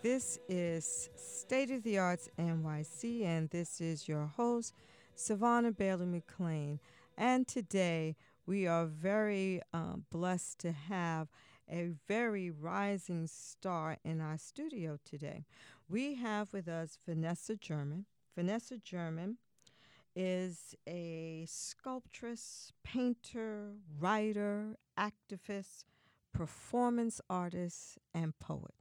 This is State of the Arts NYC, and this is your host, Savannah Bailey McLean. And today we are very uh, blessed to have a very rising star in our studio today. We have with us Vanessa German. Vanessa German is a sculptress, painter, writer, activist, performance artist, and poet.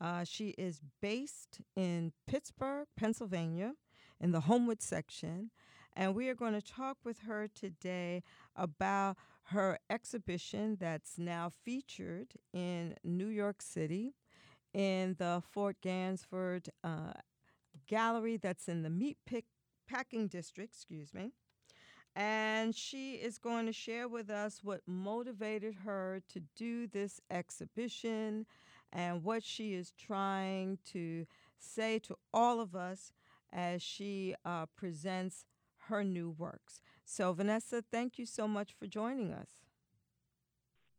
Uh, she is based in Pittsburgh, Pennsylvania, in the Homewood section, and we are going to talk with her today about her exhibition that's now featured in New York City in the Fort Gansevoort uh, gallery that's in the meat pick packing district, excuse me. And she is going to share with us what motivated her to do this exhibition and what she is trying to say to all of us as she uh, presents her new works. So, Vanessa, thank you so much for joining us.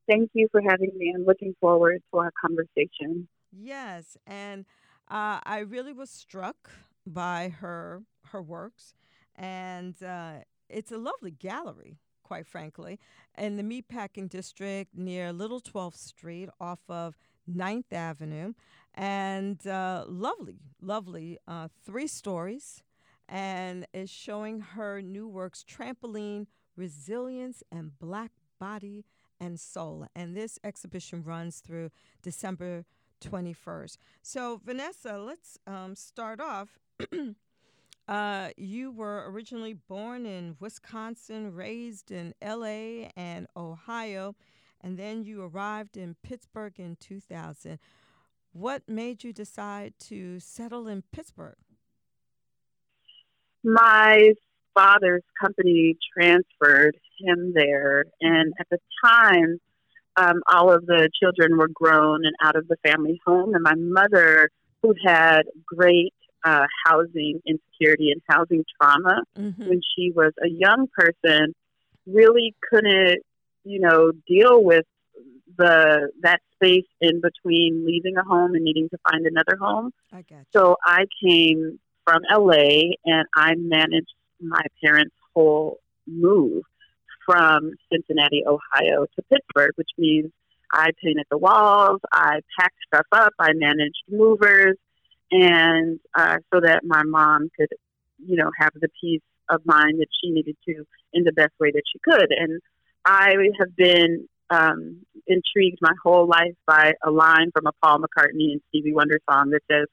Thank you for having me. I'm looking forward to our conversation. Yes, and uh, I really was struck by her her works, and uh, it's a lovely gallery, quite frankly, in the meatpacking district near Little 12th Street, off of 9th Avenue, and uh, lovely, lovely, uh, three stories, and is showing her new works, Trampoline, Resilience, and Black Body and Soul. And this exhibition runs through December 21st. So, Vanessa, let's um, start off. uh, you were originally born in Wisconsin, raised in LA and Ohio, and then you arrived in Pittsburgh in 2000. What made you decide to settle in Pittsburgh? My father's company transferred him there, and at the time, um, all of the children were grown and out of the family home, and my mother, who had great uh, housing insecurity and housing trauma Mm-hmm. when she was a young person, really couldn't, you know, deal with the that space in between leaving a home and needing to find another home. I. So I came from LA and I managed my parents' whole move from Cincinnati, Ohio to Pittsburgh, which means I painted the walls, I packed stuff up, I managed movers, and uh, so that my mom could, you know, have the peace of mind that she needed to in the best way that she could. And I have been um, intrigued my whole life by a line from a Paul McCartney and Stevie Wonder song that says,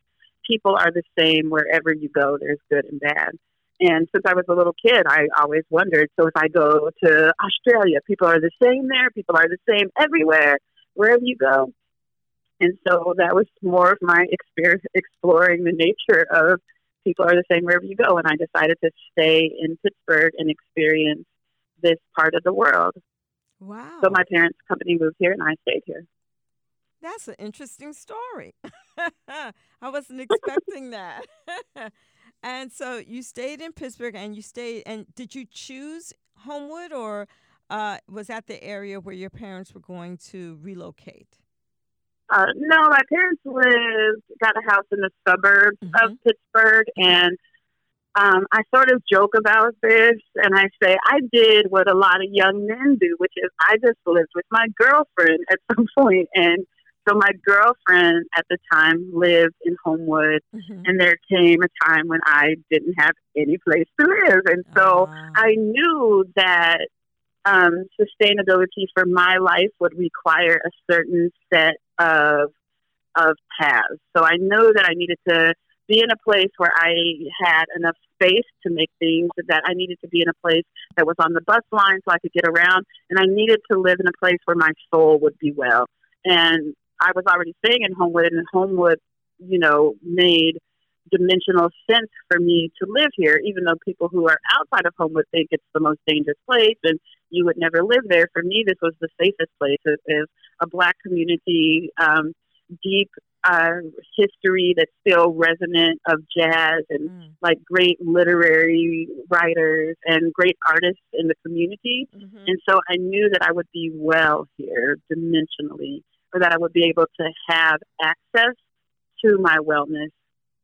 People are the same wherever you go, there's good and bad. And since I was a little kid, I always wondered so if I go to Australia, people are the same there, people are the same everywhere, wherever you go. And so that was more of my experience exploring the nature of people are the same wherever you go. And I decided to stay in Pittsburgh and experience this part of the world. Wow. So my parents' company moved here and I stayed here. That's an interesting story. I wasn't expecting that. and so you stayed in Pittsburgh and you stayed and did you choose Homewood or uh, was that the area where your parents were going to relocate? Uh, no, my parents lived, got a house in the suburbs Mhm. of Pittsburgh, and um, I sort of joke about this, and I say I did what a lot of young men do, which is I just lived with my girlfriend at some point. and so my girlfriend at the time lived in Homewood, Mhm. and there came a time when I didn't have any place to live, and so Ah. I knew that um, sustainability for my life would require a certain set of of paths. So I know that I needed to be in a place where I had enough space to make things, that I needed to be in a place that was on the bus line so I could get around, and I needed to live in a place where my soul would be well. And I was already staying in Homewood, and Homewood, you know, made dimensional sense for me to live here, even though people who are outside of Homewood think it's the most dangerous place and you would never live there. For me, this was the safest place. Is a black community, um, deep uh, history that's still resonant of jazz and mm. like great literary writers and great artists in the community. Mm-hmm. And so I knew that I would be well here dimensionally, or that I would be able to have access to my wellness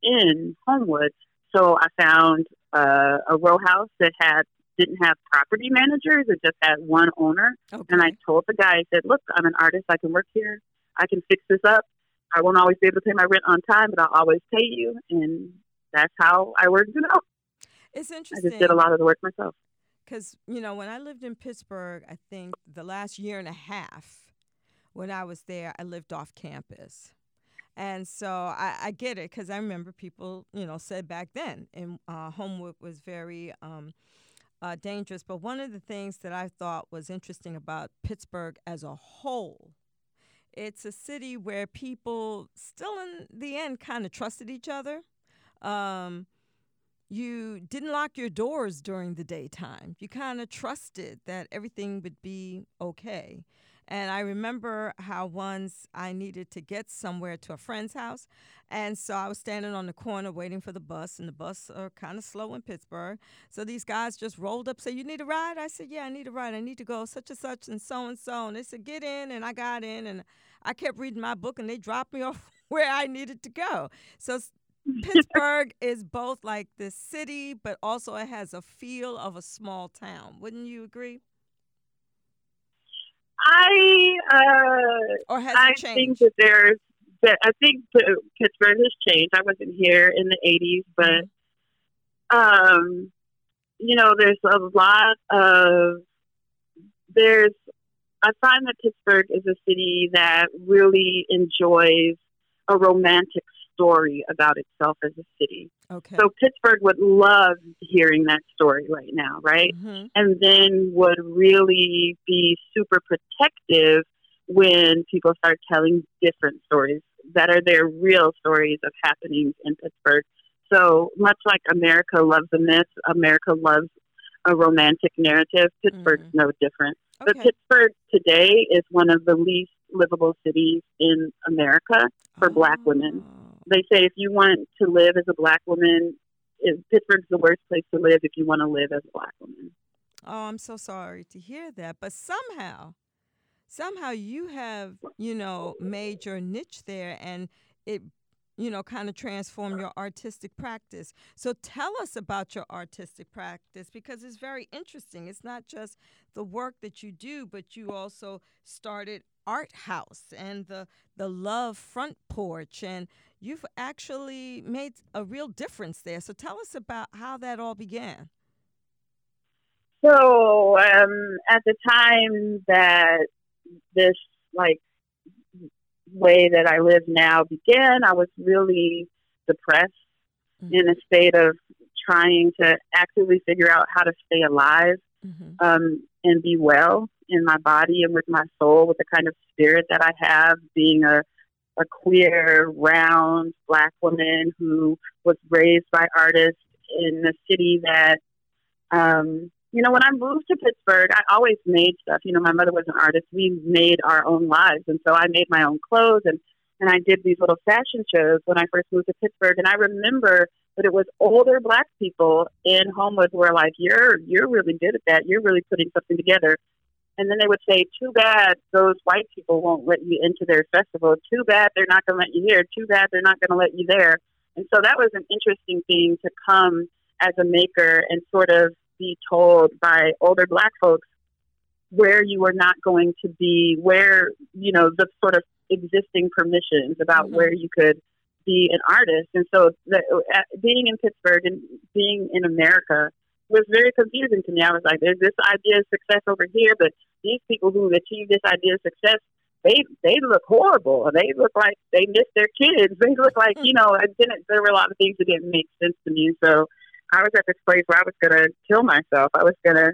in Homewood. So I found uh, a row house that had didn't have property managers; it just had one owner. Okay. And I told the guy, I said, "Look, I'm an artist. I can work here. I can fix this up. I won't always be able to pay my rent on time, but I'll always pay you." And that's how I worked it out. It's interesting. I just did a lot of the work myself. Because you know, when I lived in Pittsburgh, I think the last year and a half, when I was there, I lived off campus. And so I, I get it because I remember people, you know, said back then, and uh, Homewood was very um, uh, dangerous. But one of the things that I thought was interesting about Pittsburgh as a whole, it's a city where people still, in the end, kind of trusted each other. Um, you didn't lock your doors during the daytime. You kind of trusted that everything would be okay. And I remember how once I needed to get somewhere to a friend's house. And so I was standing on the corner waiting for the bus, and the bus are kind of slow in Pittsburgh. So these guys just rolled up, say, You need a ride? I said, Yeah, I need a ride. I need to go such and such and so and so. And they said, Get in. And I got in, and I kept reading my book, and they dropped me off where I needed to go. So Pittsburgh is both like the city, but also it has a feel of a small town. Wouldn't you agree? I uh, or has I think that there's that I think Pittsburgh has changed. I wasn't here in the '80s, but mm-hmm. um, you know, there's a lot of there's. I find that Pittsburgh is a city that really enjoys a romantic story about itself as a city. Okay. So Pittsburgh would love hearing that story right now, right? Mm-hmm. And then would really be super protective when people start telling different stories that are their real stories of happenings in Pittsburgh. So much like America loves a myth, America loves a romantic narrative. Pittsburgh's mm-hmm. no different. Okay. But Pittsburgh today is one of the least livable cities in America for oh. black women. They say if you want to live as a black woman, Pittsburgh's the worst place to live if you want to live as a black woman. Oh, I'm so sorry to hear that. But somehow, somehow you have, you know, made your niche there and it, you know, kind of transformed your artistic practice. So tell us about your artistic practice because it's very interesting. It's not just the work that you do, but you also started art house and the the love front porch and you've actually made a real difference there. So tell us about how that all began. So um, at the time that this like way that I live now began, I was really depressed mm-hmm. in a state of trying to actively figure out how to stay alive mm-hmm. um, and be well in my body and with my soul, with the kind of spirit that I have, being a a queer, round black woman who was raised by artists in a city that, um, you know, when I moved to Pittsburgh, I always made stuff. You know, my mother was an artist. We made our own lives. And so I made my own clothes and, and I did these little fashion shows when I first moved to Pittsburgh. And I remember that it was older black people in Homewood were like, you're, you're really good at that. You're really putting something together. And then they would say, too bad those white people won't let you into their festival. Too bad they're not going to let you here. Too bad they're not going to let you there. And so that was an interesting thing to come as a maker and sort of be told by older black folks where you were not going to be, where, you know, the sort of existing permissions about mm-hmm. where you could be an artist. And so the, uh, being in Pittsburgh and being in America, was very confusing to me. I was like, there's this idea of success over here, but these people who achieve this idea of success they they look horrible. They look like they miss their kids. They look like you know. I didn't. There were a lot of things that didn't make sense to me. So I was at this place where I was gonna kill myself. I was gonna.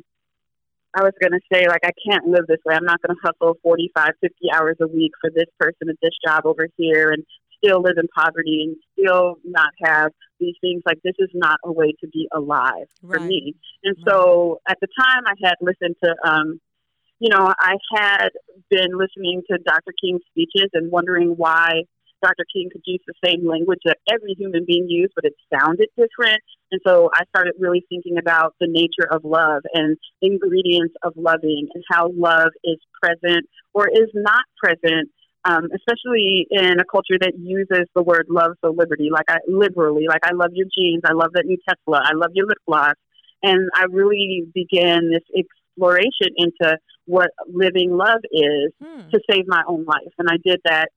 I was going to say, like, I can't live this way. I'm not going to hustle 45, 50 hours a week for this person at this job over here and still live in poverty and still not have these things. Like, this is not a way to be alive for me. And so at the time, I had listened to, um, you know, I had been listening to Dr. King's speeches and wondering why Dr. King could use the same language that every human being used, but it sounded different. And so I started really thinking about the nature of love and ingredients of loving and how love is present or is not present, um, especially in a culture that uses the word love so liberty, like I liberally, like I love your jeans, I love that new Tesla, I love your lip gloss. And I really began this exploration into what living love is Hmm. to save my own life. And I did that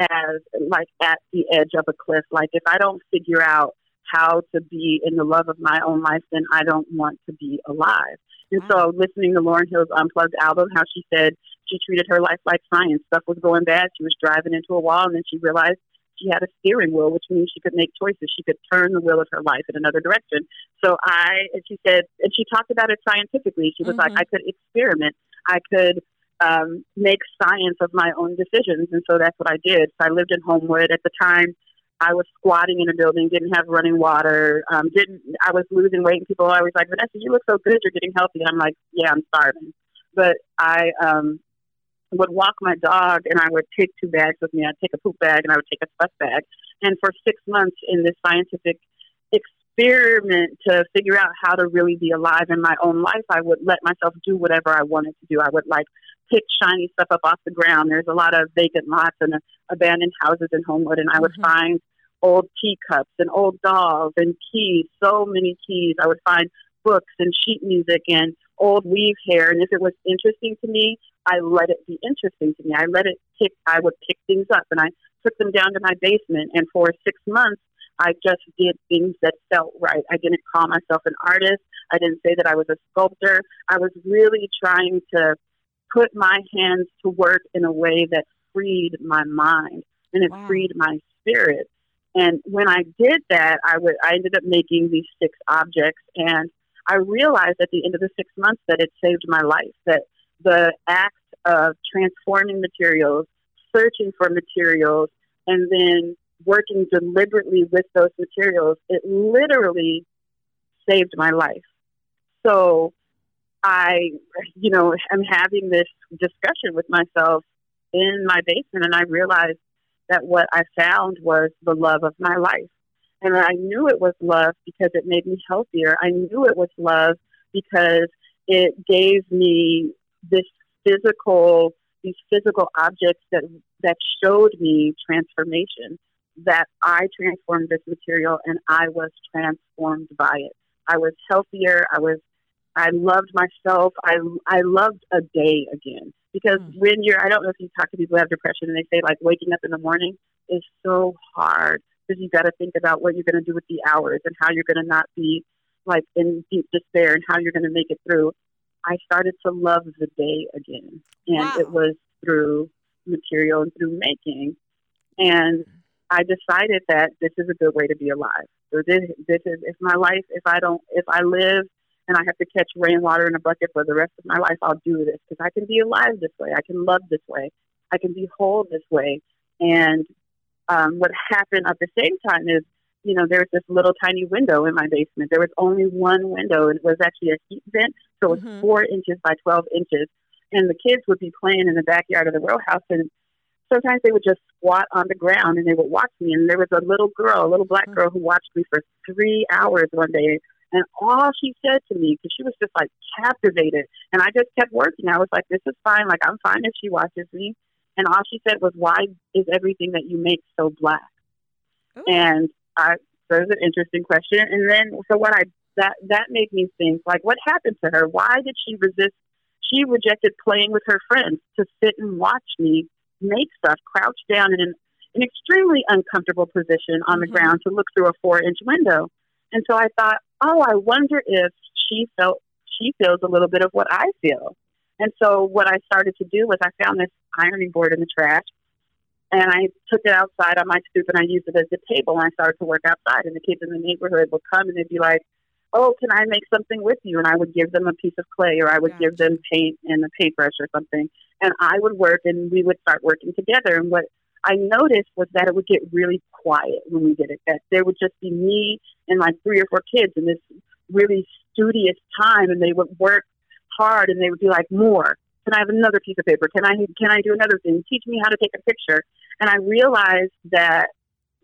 as like at the edge of a cliff. Like if I don't figure out how to be in the love of my own life, then I don't want to be alive. And so listening to Lauryn Hill's Unplugged album, how she said she treated her life like science. Stuff was going bad. She was driving into a wall and then she realized she had a steering wheel, which means she could make choices. She could turn the wheel of her life in another direction. So I, and she said, and she talked about it scientifically. She was like, Mhm. I could experiment. I could um, make science of my own decisions. And so that's what I did. So I lived in Homewood at the time. I was squatting in a building, didn't have running water, um, didn't. I was losing weight, and people were always like, "Vanessa, you look so good. You're getting healthy." And I'm like, "Yeah, I'm starving." But I um, would walk my dog, and I would take two bags with me. I'd take a poop bag, and I would take a stuff bag. And for six months in this scientific experiment to figure out how to really be alive in my own life, I would let myself do whatever I wanted to do. I would like pick shiny stuff up off the ground. There's a lot of vacant lots and uh, abandoned houses in Homewood, and I would Mhm. find old teacups and old dolls and keys, so many keys. I would find books and sheet music and old weave hair. And if it was interesting to me, I let it be interesting to me. I let it pick, I would pick things up and I took them down to my basement. And for six months, I just did things that felt right. I didn't call myself an artist. I didn't say that I was a sculptor. I was really trying to put my hands to work in a way that freed my mind and it Wow. freed my spirit. And when I did that, I would I ended up making these six objects and I realized at the end of the six months that it saved my life, that the act of transforming materials, searching for materials, and then working deliberately with those materials, it literally saved my life. So I, you know, am having this discussion with myself in my basement, and I realized that what I found was the love of my life. And I knew it was love because it made me healthier. I knew it was love because it gave me this physical, these physical objects that that showed me transformation. That I transformed this material and I was transformed by it. I was healthier. I was, I loved myself. I I loved a day again because Mm. when you're, I don't know if you talk to people who have depression and they say like waking up in the morning is so hard because you got to think about what you're going to do with the hours and how you're going to not be like in deep despair and how you're going to make it through. I started to love the day again, and Wow. it was through material and through making. And I decided that this is a good way to be alive. So this, this is if my life, if I don't, if I live and I have to catch rainwater in a bucket for the rest of my life, I'll do this because I can be alive this way. I can love this way. I can be whole this way. And um, what happened at the same time is, you know, there was this little tiny window in my basement. There was only one window, and it was actually a heat vent, so it was Mhm. four inches by 12 inches. And the kids would be playing in the backyard of the row house, and sometimes they would just squat on the ground and they would watch me. And there was a little girl, a little black girl, who watched me for three hours one day. And all she said to me, because she was just like captivated, and I just kept working. I was like, "This is fine. Like I'm fine if she watches me." And all she said was, "Why is everything that you make so black?" Ooh. And I, so it was an interesting question. And then, so what I that that made me think, like, what happened to her? Why did she resist? She rejected playing with her friends to sit and watch me make stuff, crouched down in an, an extremely uncomfortable position on the Mhm. ground to look through a four-inch window. And so I thought, oh, I wonder if she felt she feels a little bit of what I feel. And so what I started to do was I found this ironing board in the trash and I took it outside on my stoop and I used it as a table and I started to work outside and the kids in the neighborhood would come and they'd be like, Oh, can I make something with you? And I would give them a piece of clay or I would Gotcha. give them paint and a paintbrush or something. And I would work and we would start working together. And what I noticed was that it would get really quiet when we did it. That there would just be me and like three or four kids in this really studious time and they would work hard and they would be like, More. Can I have another piece of paper? Can I can I do another thing? Teach me how to take a picture. And I realized that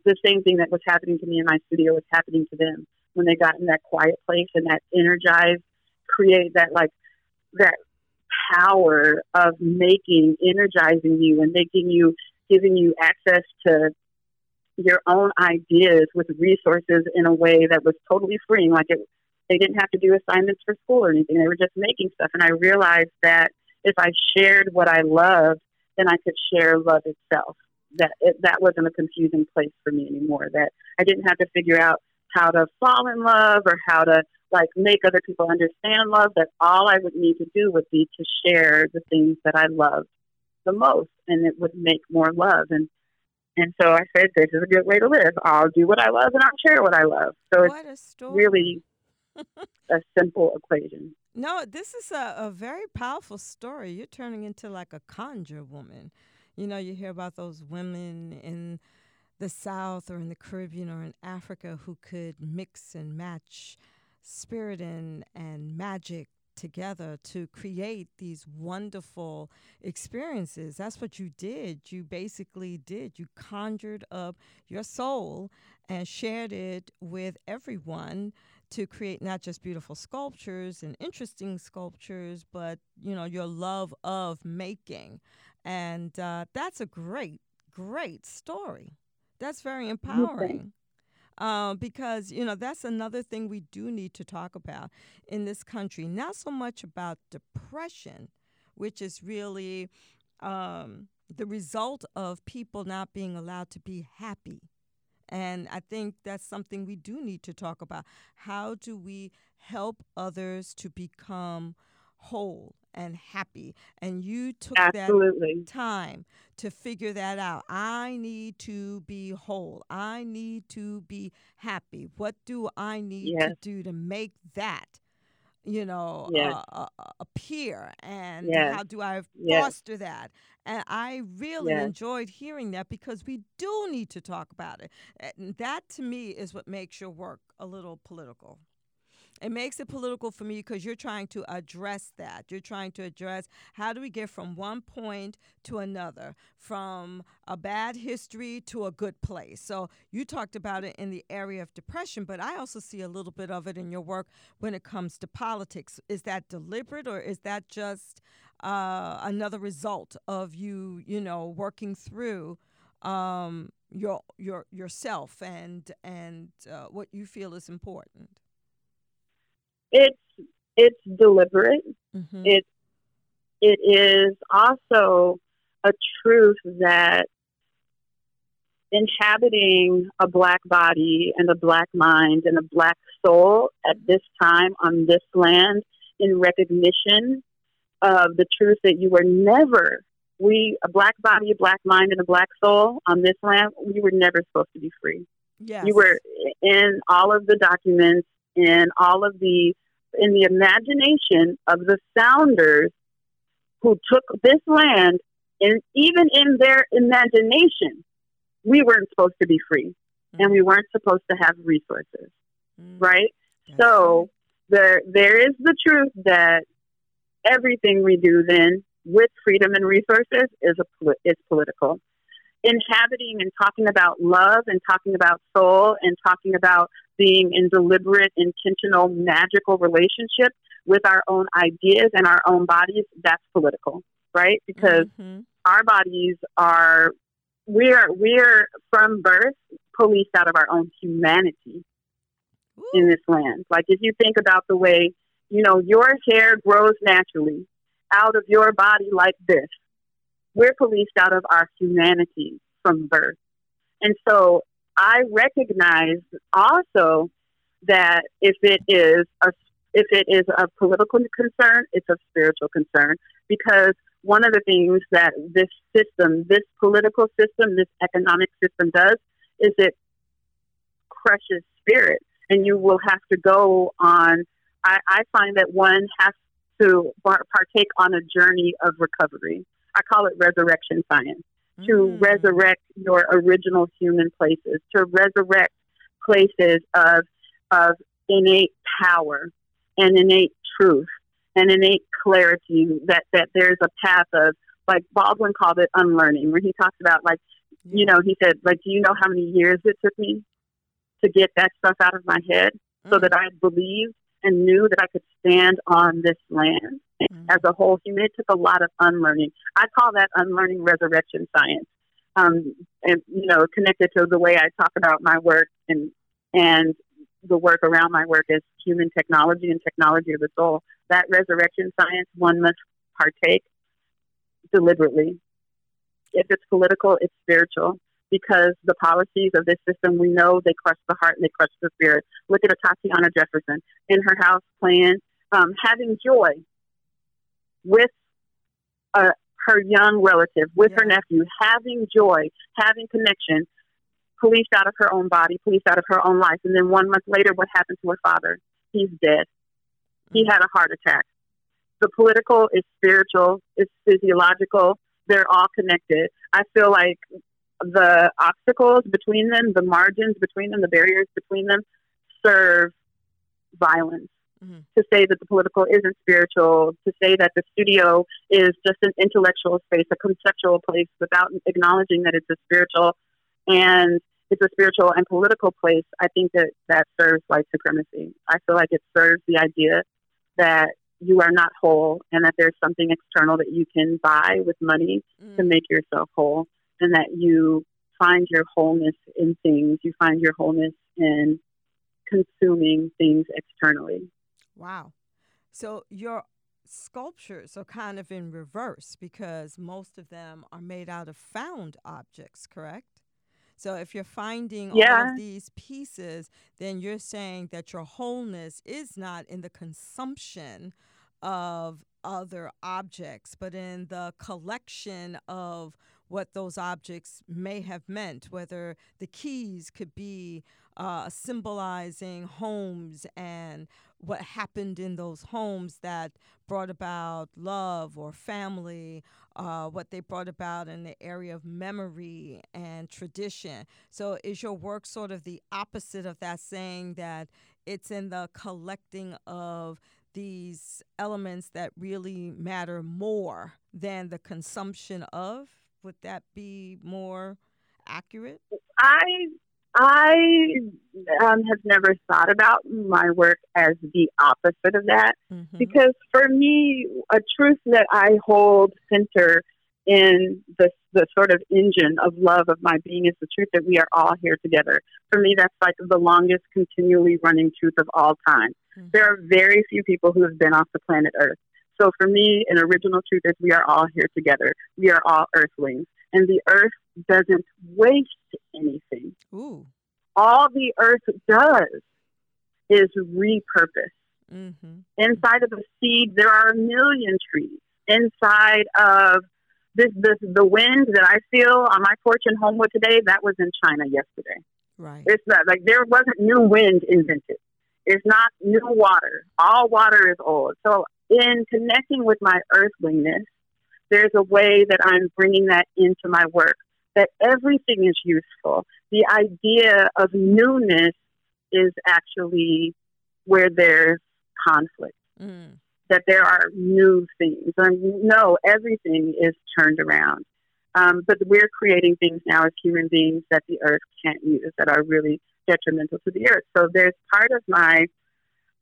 the same thing that was happening to me in my studio was happening to them when they got in that quiet place and that energized, create that like that power of making, energizing you and making you, giving you access to your own ideas with resources in a way that was totally freeing. Like it, they didn't have to do assignments for school or anything. They were just making stuff. And I realized that if I shared what I loved, then I could share love itself. That it, that wasn't a confusing place for me anymore. That I didn't have to figure out how to fall in love or how to like make other people understand love. That all I would need to do would be to share the things that I loved the most, and it would make more love. And and so I said, this is a good way to live. I'll do what I love and I'll share what I love. So it's what a story. really a simple equation. No, this is a, a very powerful story. You're turning into like a conjure woman. You know, you hear about those women in the South or in the Caribbean or in Africa who could mix and match spirit and, and magic together to create these wonderful experiences. That's what you did. You basically did. You conjured up your soul and shared it with everyone to create not just beautiful sculptures and interesting sculptures, but you know your love of making, and uh, that's a great, great story. That's very empowering. Um, because you know that's another thing we do need to talk about in this country. Not so much about depression, which is really um, the result of people not being allowed to be happy. And I think that's something we do need to talk about. How do we help others to become whole and happy? And you took that time to figure that out. I need to be whole. I need to be happy. What do I need to do to make that, you know, Yes. uh, appear? And Yes. how do I Yes. foster that? And I really Yes. enjoyed hearing that because we do need to talk about it. And that to me is what makes your work a little political it makes it political for me because you're trying to address that. You're trying to address how do we get from one point to another, from a bad history to a good place. So you talked about it in the area of depression, but I also see a little bit of it in your work when it comes to politics. Is that deliberate or is that just uh, another result of you, you know, working through? Um, your your yourself and and uh, what you feel is important. It's it's deliberate. Mm-hmm. It it is also a truth that inhabiting a black body and a black mind and a black soul at this time on this land in recognition of the truth that you were never we a black body, a black mind, and a black soul on this land, we were never supposed to be free. Yes. You were in all of the documents, in all of the, in the imagination of the founders who took this land, and even in their imagination, we weren't supposed to be free, and we weren't supposed to have resources, Mm, right? that's So there, there is the truth that everything we do then with freedom and resources is a is political. Inhabiting and talking about love and talking about soul and talking about being in deliberate, intentional, magical relationship with our own ideas and our own bodies, that's political, right? Because Mhm. our bodies are we're we're from birth policed out of our own humanity in this land. Like if you think about the way, you know, your hair grows naturally out of your body like this. We're policed out of our humanity from birth. And so I recognize also that if it is a If it is a political concern, it's a spiritual concern because one of the things that this system, this political system, this economic system does is it crushes spirit. And you will have to go on, I, I find that one has to partake on a journey of recovery. I call it resurrection science. Mm. To resurrect your original human places, to resurrect places of of innate power and innate truth and innate clarity that that there's a path of like Baldwin called it unlearning where he talks about like you know he said like do you know how many years it took me to get that stuff out of my head so that I believed and knew that I could stand on this land mm-hmm. as a whole human it took a lot of unlearning I call that unlearning resurrection science um, and you know connected to the way I talk about my work and and the work around my work is human technology and technology of the soul. That resurrection science, one must partake deliberately. If it's political, it's spiritual because the policies of this system, we know they crush the heart and they crush the spirit. Look at Atatiana Jefferson in her house playing, um, having joy with uh, her young relative, with yeah. her nephew, having joy, having connection, policed out of her own body, policed out of her own life. And then one month later, what happened to her father? He's dead. He had a heart attack. The political is spiritual, it's physiological. They're all connected. I feel like the obstacles between them, the margins between them, the barriers between them serve violence. Mm-hmm. To say that the political isn't spiritual, to say that the studio is just an intellectual space, a conceptual place, without acknowledging that it's a spiritual and it's a spiritual and political place, I think that that serves white supremacy. I feel like it serves the idea that you are not whole and that there's something external that you can buy with money mm. to make yourself whole and that you find your wholeness in things. You find your wholeness in consuming things externally. Wow. So your sculptures are kind of in reverse because most of them are made out of found objects, correct? So if you're finding yeah. all of these pieces, then you're saying that your wholeness is not in the consumption of other objects, but in the collection of what those objects may have meant, whether the keys could be uh, symbolizing homes and what happened in those homes that brought about love or family, uh, what they brought about in the area of memory and tradition. So, is your work sort of the opposite of that, saying that it's in the collecting of these elements that really matter more than the consumption of? Would that be more accurate? I I um, have never thought about my work as the opposite of that mm-hmm. because for me, a truth that I hold center in the, the sort of engine of love of my being is the truth that we are all here together. For me, that's like the longest continually running truth of all time. Mm-hmm. There are very few people who have been off the planet Earth. So for me, an original truth is we are all here together. We are all earthlings. And the earth doesn't waste anything. Ooh. All the earth does is repurpose. Mm-hmm. Inside of a seed, there are a million trees. Inside of this, this, the wind that I feel on my porch in Homewood today, that was in China yesterday. Right. It's not like there wasn't new wind invented. It's not new water. All water is old. So in connecting with my earthliness, there's a way that I'm bringing that into my work that everything is useful. The idea of newness is actually where there's conflict. Mm. That there are new things. And no, everything is turned around. Um, but we're creating things now as human beings that the earth can't use that are really detrimental to the earth. So there's part of my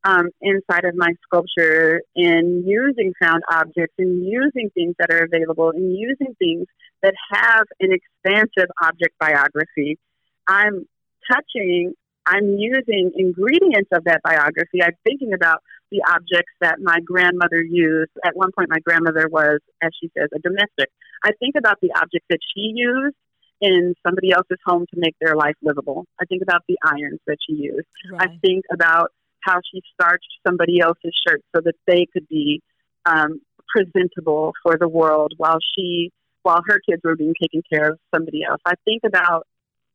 um, inside of my sculpture in using found objects and using things that are available and using things that have an expansive object biography. I'm touching, I'm using ingredients of that biography. I'm thinking about the objects that my grandmother used. At one point, my grandmother was, as she says, a domestic. I think about the objects that she used in somebody else's home to make their life livable. I think about the irons that she used. Right. I think about how she starched somebody else's shirt so that they could be um, presentable for the world while she while her kids were being taken care of somebody else. I think about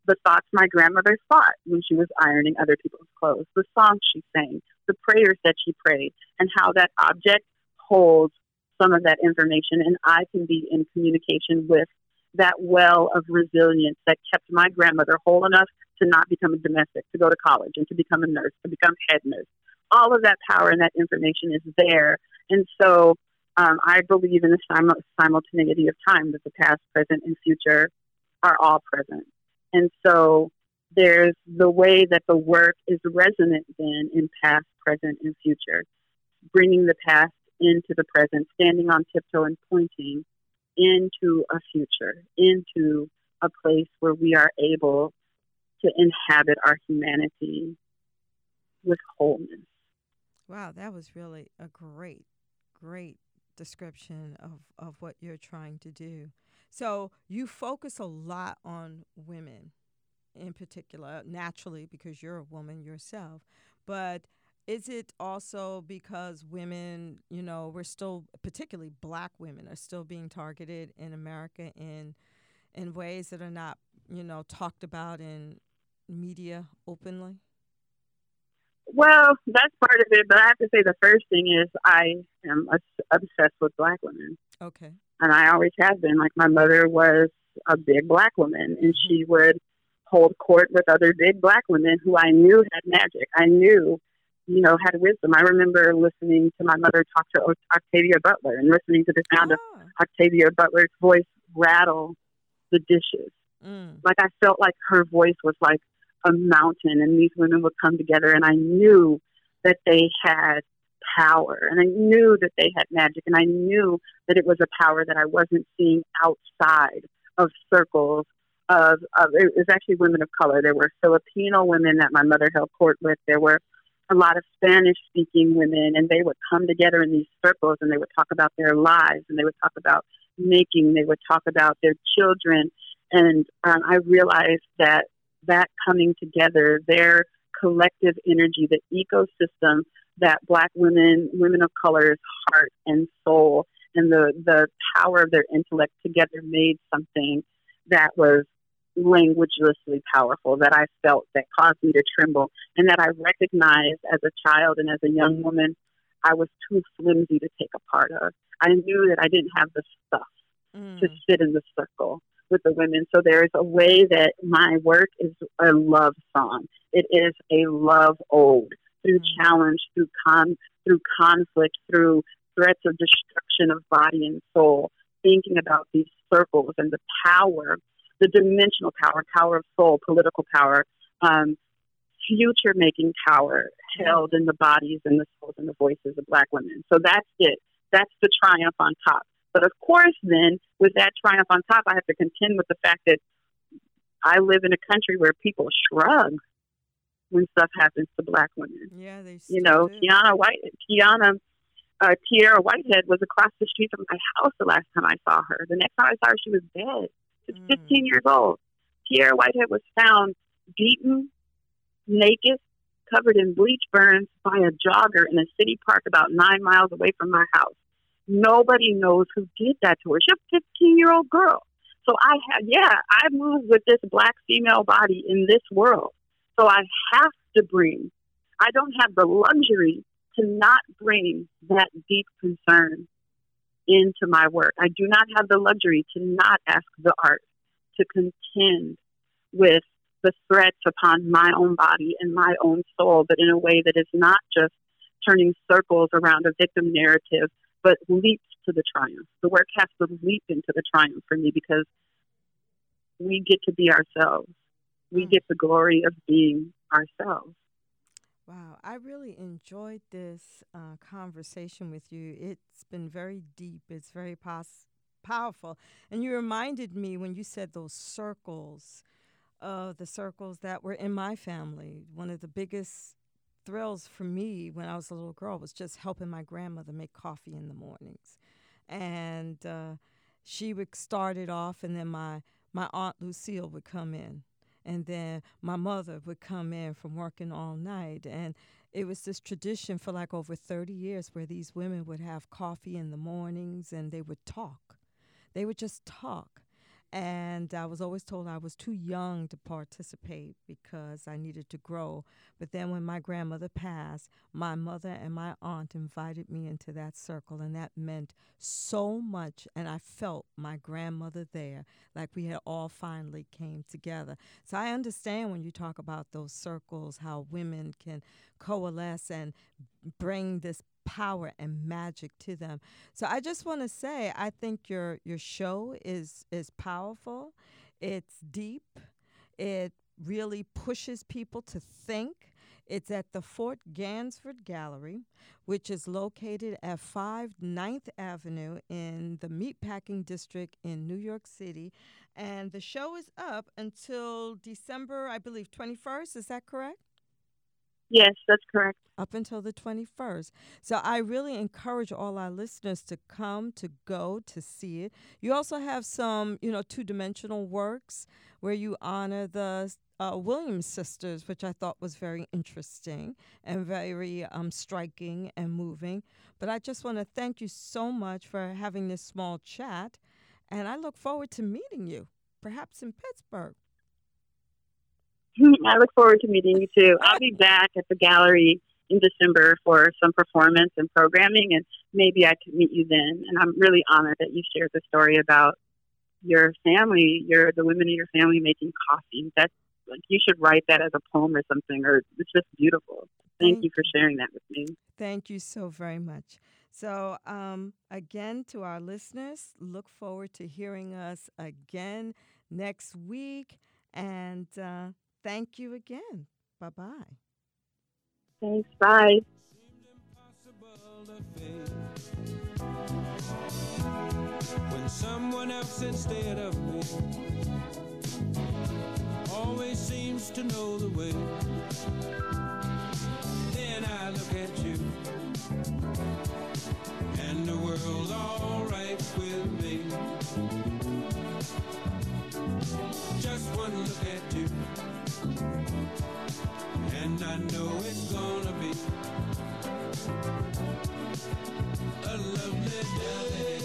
the thoughts my grandmother thought when she was ironing other people's clothes, the songs she sang, the prayers that she prayed, and how that object holds some of that information. And I can be in communication with that well of resilience that kept my grandmother whole enough to not become a domestic, to go to college and to become a nurse, to become head nurse. All of that power and that information is there. And so um, I believe in the sim- simultaneity of time that the past, present, and future are all present. And so there's the way that the work is resonant then in past, present, and future, bringing the past into the present, standing on tiptoe and pointing into a future, into a place where we are able to inhabit our humanity with wholeness. Wow, that was really a great, great description of, of what you're trying to do. So you focus a lot on women in particular, naturally, because you're a woman yourself. But is it also because women, you know, we're still, particularly black women, are still being targeted in America in in ways that are not, you know, talked about in media openly? Well, that's part of it, but I have to say the first thing is I am obsessed with black women. Okay. And I always have been. Like my mother was a big black woman, and she mm-hmm. would hold court with other big black women who I knew had magic. I knew, you know, had wisdom. I remember listening to my mother talk to Octavia Butler and listening to the sound oh. of ah. Octavia Butler's voice rattle the dishes. Mm. Like I felt like her voice was like a mountain, and these women would come together, and I knew that they had power, and I knew that they had magic, and I knew that it was a power that I wasn't seeing outside of circles of, of it was actually women of color. There were Filipino women that my mother held court with. There were a lot of Spanish speaking women, and they would come together in these circles and they would talk about their lives and they would talk about making, they would talk about their children. And um, I realized that that coming together, their collective energy, the ecosystem that Black women, women of color's heart and soul, and the the power of their intellect together made something that was languagelessly powerful that I felt that caused me to tremble and that I recognized as a child and as a young woman I was too flimsy to take a part of. I knew that I didn't have the stuff mm. to sit in the circle with the women. So there is a way that my work is a love song. It is a love ode through mm. challenge, through con, through conflict, through threats of destruction of body and soul. Thinking about these circles and the power, the dimensional power, power of soul, political power, um, future making power held in the bodies and the souls and the voices of black women. So that's it. That's the triumph on top. But of course, then, with that triumph on top, I have to contend with the fact that I live in a country where people shrug when stuff happens to black women. Yeah, they. You know, do. Kiana White, Kiana, uh, Tierra Whitehead was across the street from my house the last time I saw her. The next time I saw her, she was dead. She's mm. 15 years old. Tierra Whitehead was found beaten, naked, covered in bleach burns by a jogger in a city park about nine miles away from my house. Nobody knows who did that to her. She's a 15 year old girl. So I have, yeah, I move with this black female body in this world. So I have to bring, I don't have the luxury to not bring that deep concern into my work. I do not have the luxury to not ask the art to contend with the threats upon my own body and my own soul, but in a way that is not just turning circles around a victim narrative, but leaps to the triumph. The work has to leap into the triumph for me because we get to be ourselves. We mm. get the glory of being ourselves. Wow, I really enjoyed this uh, conversation with you. It's been very deep. It's very pos- powerful, and you reminded me when you said those circles, uh, the circles that were in my family. One of the biggest thrills for me when I was a little girl was just helping my grandmother make coffee in the mornings. And uh, she would start it off, and then my, my Aunt Lucille would come in. And then my mother would come in from working all night. And it was this tradition for like over 30 years where these women would have coffee in the mornings and they would talk. They would just talk. And I was always told I was too young to participate because I needed to grow. But then when my grandmother passed, my mother and my aunt invited me into that circle, and that meant so much. And I felt my grandmother there, like we had all finally came together. So I understand when you talk about those circles, how women can coalesce and bring this power and magic to them. So I just want to say I think your your show is is powerful. It's deep. It really pushes people to think. It's at the Fort Gansevoort Gallery, which is located at 5 9th Avenue in the Meatpacking District in New York City. And the show is up until December, I believe, 21st. Is that correct? Yes, that's correct. Up until the 21st. So I really encourage all our listeners to come, to go, to see it. You also have some, you know, two dimensional works where you honor the uh, Williams sisters, which I thought was very interesting and very um, striking and moving. But I just want to thank you so much for having this small chat. And I look forward to meeting you, perhaps in Pittsburgh. I look forward to meeting you too. I'll be back at the gallery in December for some performance and programming, and maybe I could meet you then. And I'm really honored that you shared the story about your family, your the women in your family making coffee. That's like you should write that as a poem or something, or it's just beautiful. Thank, Thank you for sharing that with me. Thank you so very much. So, um, again, to our listeners, look forward to hearing us again next week. And uh, Thank you again. Bye bye. Thanks. Bye. When someone else instead of me always seems to know the way, then I look at you and the world's alright with me. Just one look at you. And I know it's gonna be A lovely day.